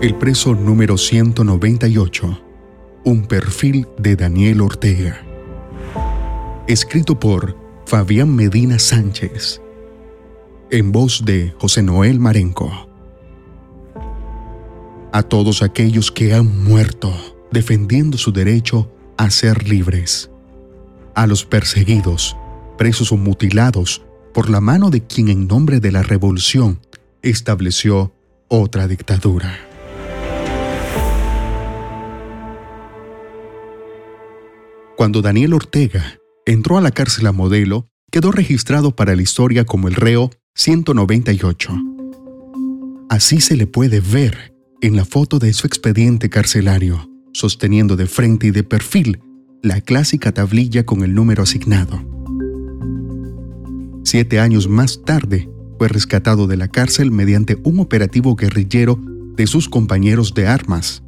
El preso número 198. Un perfil de Daniel Ortega. Escrito por Fabián Medina Sánchez. En voz de José Noel Marenco. A todos aquellos que han muerto defendiendo su derecho a ser libres. A los perseguidos, presos o mutilados por la mano de quien en nombre de la revolución estableció otra dictadura. Cuando Daniel Ortega entró a la cárcel a modelo, quedó registrado para la historia como el reo 198. Así se le puede ver en la foto de su expediente carcelario, sosteniendo de frente y de perfil la clásica tablilla con el número asignado. Siete años más tarde, fue rescatado de la cárcel mediante un operativo guerrillero de sus compañeros de armas.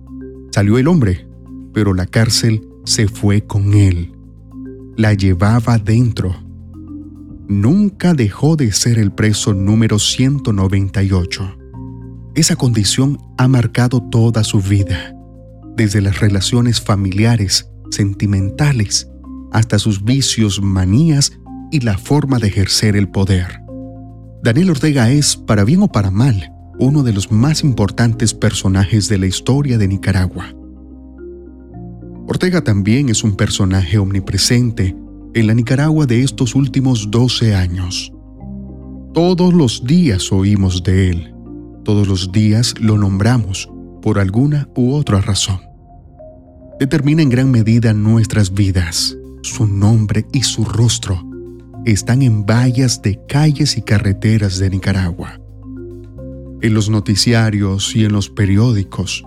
Salió el hombre, pero la cárcel se fue con él. La llevaba dentro. Nunca dejó de ser el preso número 198. Esa condición ha marcado toda su vida, desde las relaciones familiares, sentimentales, hasta sus vicios, manías y la forma de ejercer el poder. Daniel Ortega es, para bien o para mal, uno de los más importantes personajes de la historia de Nicaragua. Ortega también es un personaje omnipresente en la Nicaragua de estos últimos 12 años. Todos los días oímos de él, todos los días lo nombramos por alguna u otra razón. Determina en gran medida nuestras vidas, su nombre y su rostro están en vallas de calles y carreteras de Nicaragua. En los noticiarios y en los periódicos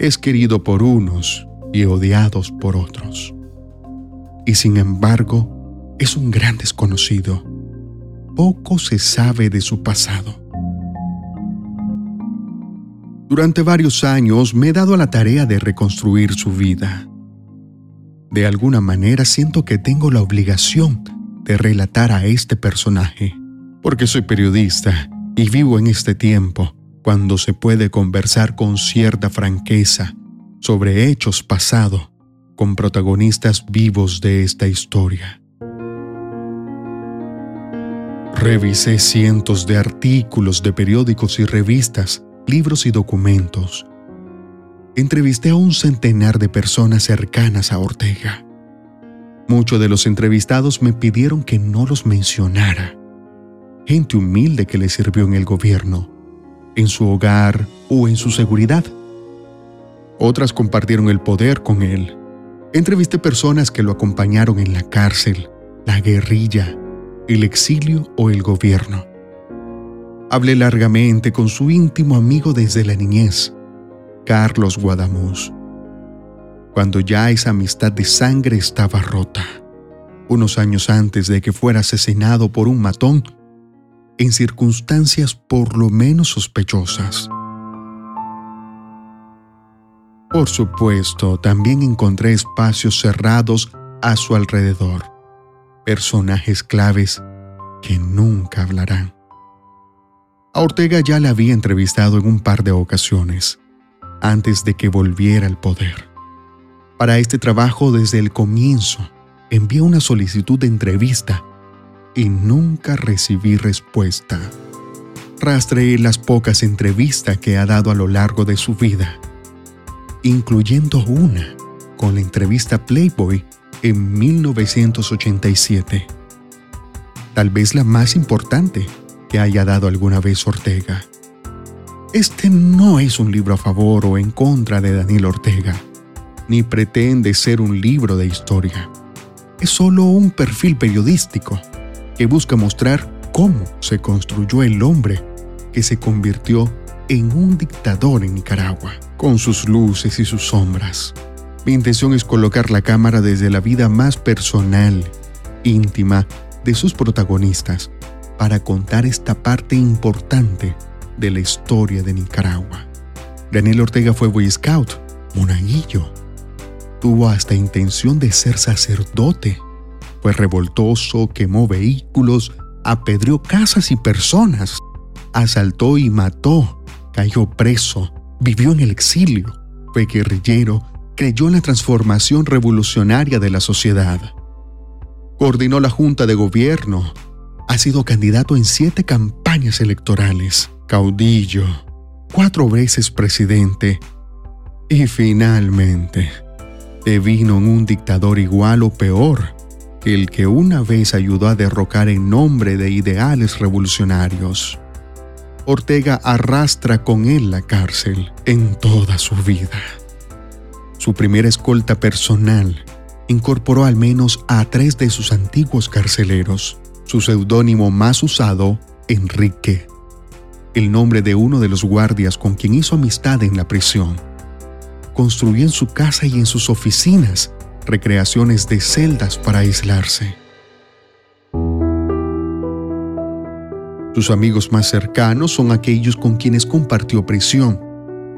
es querido por unos y odiados por otros. Y sin embargo, es un gran desconocido. Poco se sabe de su pasado. Durante varios años me he dado a la tarea de reconstruir su vida. De alguna manera siento que tengo la obligación de relatar a este personaje, porque soy periodista y vivo en este tiempo cuando se puede conversar con cierta franqueza sobre hechos pasados con protagonistas vivos de esta historia. Revisé cientos de artículos de periódicos y revistas, libros y documentos. Entrevisté a un centenar de personas cercanas a Ortega. Muchos de los entrevistados me pidieron que no los mencionara. Gente humilde que le sirvió en el gobierno, en su hogar o en su seguridad. Otras compartieron el poder con él. Entrevisté personas que lo acompañaron en la cárcel, la guerrilla, el exilio o el gobierno. Hablé largamente con su íntimo amigo desde la niñez, Carlos Guadamuz cuando ya esa amistad de sangre estaba rota, unos años antes de que fuera asesinado por un matón, en circunstancias por lo menos sospechosas. Por supuesto, también encontré espacios cerrados a su alrededor, personajes claves que nunca hablarán. A Ortega ya le había entrevistado en un par de ocasiones, antes de que volviera al poder. Para este trabajo desde el comienzo envié una solicitud de entrevista y nunca recibí respuesta. Rastreé las pocas entrevistas que ha dado a lo largo de su vida, incluyendo una con la entrevista Playboy en 1987. Tal vez la más importante que haya dado alguna vez Ortega. Este no es un libro a favor o en contra de Daniel Ortega ni pretende ser un libro de historia. Es solo un perfil periodístico que busca mostrar cómo se construyó el hombre que se convirtió en un dictador en Nicaragua, con sus luces y sus sombras. Mi intención es colocar la cámara desde la vida más personal, íntima, de sus protagonistas, para contar esta parte importante de la historia de Nicaragua. Daniel Ortega fue Boy Scout, monaguillo, tuvo hasta intención de ser sacerdote. Fue revoltoso, quemó vehículos, apedreó casas y personas, asaltó y mató, cayó preso, vivió en el exilio, fue guerrillero, creyó en la transformación revolucionaria de la sociedad. Coordinó la Junta de Gobierno, ha sido candidato en siete campañas electorales, caudillo, cuatro veces presidente y finalmente vino en un dictador igual o peor que el que una vez ayudó a derrocar en nombre de ideales revolucionarios. Ortega arrastra con él la cárcel en toda su vida. Su primera escolta personal incorporó al menos a tres de sus antiguos carceleros. Su seudónimo más usado, Enrique, el nombre de uno de los guardias con quien hizo amistad en la prisión. Construyó en su casa y en sus oficinas recreaciones de celdas para aislarse. Sus amigos más cercanos son aquellos con quienes compartió prisión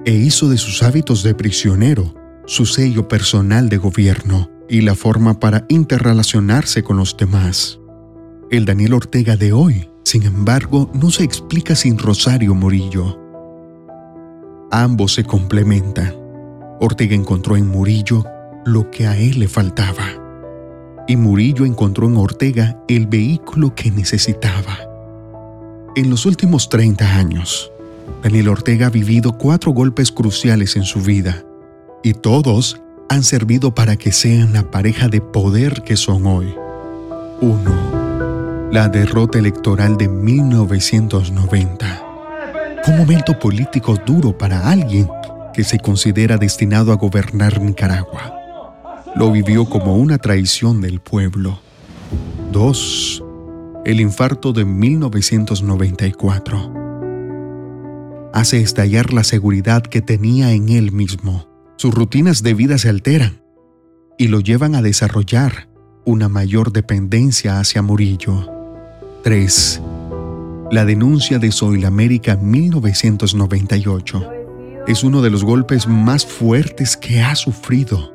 e hizo de sus hábitos de prisionero su sello personal de gobierno y la forma para interrelacionarse con los demás. El Daniel Ortega de hoy, sin embargo, no se explica sin Rosario Murillo. Ambos se complementan. Ortega encontró en Murillo lo que a él le faltaba. Y Murillo encontró en Ortega el vehículo que necesitaba. En los últimos 30 años, Daniel Ortega ha vivido cuatro golpes cruciales en su vida, y todos han servido para que sean la pareja de poder que son hoy. 1. La derrota electoral de 1990. Un momento político duro para alguien que se considera destinado a gobernar Nicaragua lo vivió como una traición del pueblo. 2. El infarto de 1994. Hace estallar la seguridad que tenía en él mismo. Sus rutinas de vida se alteran y lo llevan a desarrollar una mayor dependencia hacia Murillo. 3. La denuncia de Soy América 1998 es uno de los golpes más fuertes que ha sufrido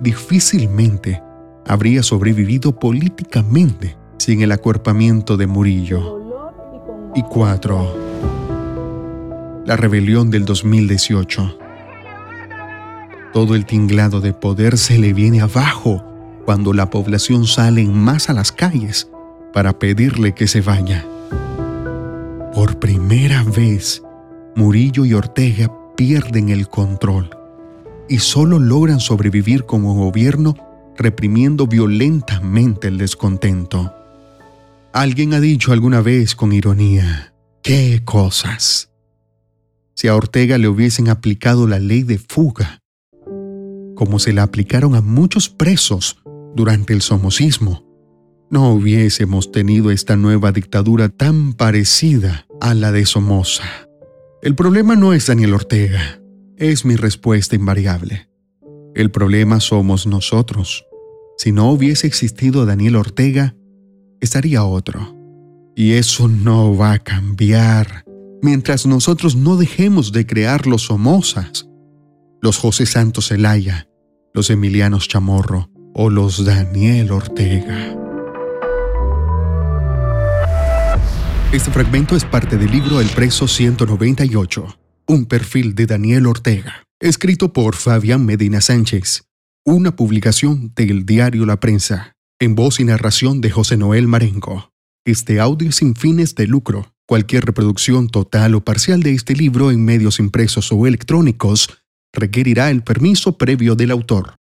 difícilmente habría sobrevivido políticamente sin el acuerpamiento de Murillo. Y cuatro, la rebelión del 2018. Todo el tinglado de poder se le viene abajo cuando la población sale en masa a las calles para pedirle que se vaya. Por primera vez, Murillo y Ortega pierden el control y solo logran sobrevivir como gobierno reprimiendo violentamente el descontento. Alguien ha dicho alguna vez con ironía, ¡qué cosas! Si a Ortega le hubiesen aplicado la ley de fuga, como se la aplicaron a muchos presos durante el somocismo, no hubiésemos tenido esta nueva dictadura tan parecida a la de Somoza. El problema no es Daniel Ortega, es mi respuesta invariable. El problema somos nosotros. Si no hubiese existido Daniel Ortega, estaría otro. Y eso no va a cambiar mientras nosotros no dejemos de crear los Somozas, los José Santos Zelaya, los Emilianos Chamorro o los Daniel Ortega. Este fragmento es parte del libro El Preso 198 un perfil de Daniel Ortega, escrito por Fabián Medina Sánchez, una publicación del diario La Prensa, en voz y narración de José Noel Marengo. Este audio sin fines de lucro. Cualquier reproducción total o parcial de este libro en medios impresos o electrónicos requerirá el permiso previo del autor.